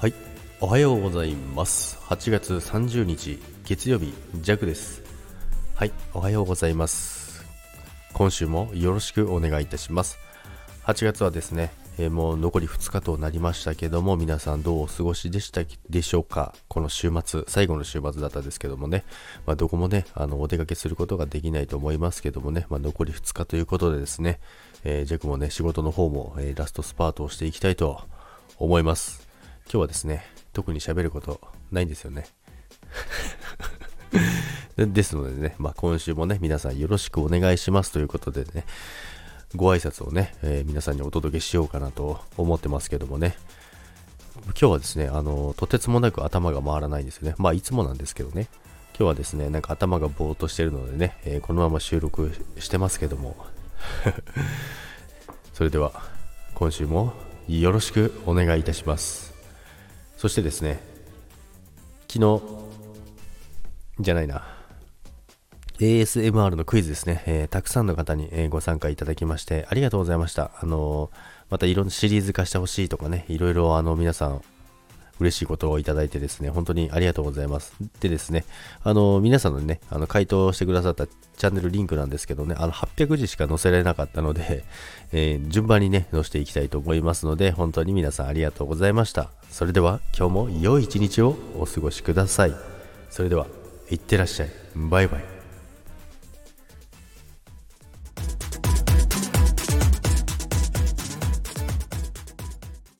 はい。おはようございます。8月30日月曜日ジャクです。はい。おはようございます。今週もよろしくお願いいたします。8月はですね、えー、もう残り2日となりましたけども皆さんどうお過ごしでしたでしょうか。この週末最後の週末だったんですけどもね、まあ、どこもねあのお出かけすることができないと思いますけどもね、まあ、残り2日ということでですね、えー、ジャクもね仕事の方も、えー、ラストスパートをしていきたいと思います。今日はですね特に喋ることないんですよね。ですのでね、まあ、今週もね、皆さんよろしくお願いしますということでね、ご挨拶をね、えー、皆さんにお届けしようかなと思ってますけどもね、今日はですね、あの、とてつもなく頭が回らないんですよね。まあ、いつもなんですけどね、今日はですね、なんか頭がぼーっとしてるのでね、えー、このまま収録してますけども、それでは、今週もよろしくお願いいたします。そしてですね、昨日、じゃないな、ASMR のクイズですね、えー、たくさんの方に、えー、ご参加いただきまして、ありがとうございました。あのー、またいろんなシリーズ化してほしいとかね、いろいろあの皆さん嬉しいことをいただいてですね、本当にありがとうございます。でですね、あの、皆さんのね、あの、回答してくださったチャンネルリンクなんですけどね、あの、800字しか載せられなかったので、えー、順番にね、載せていきたいと思いますので、本当に皆さんありがとうございました。それでは、今日も良い一日をお過ごしください。それでは、いってらっしゃい。バイバイ。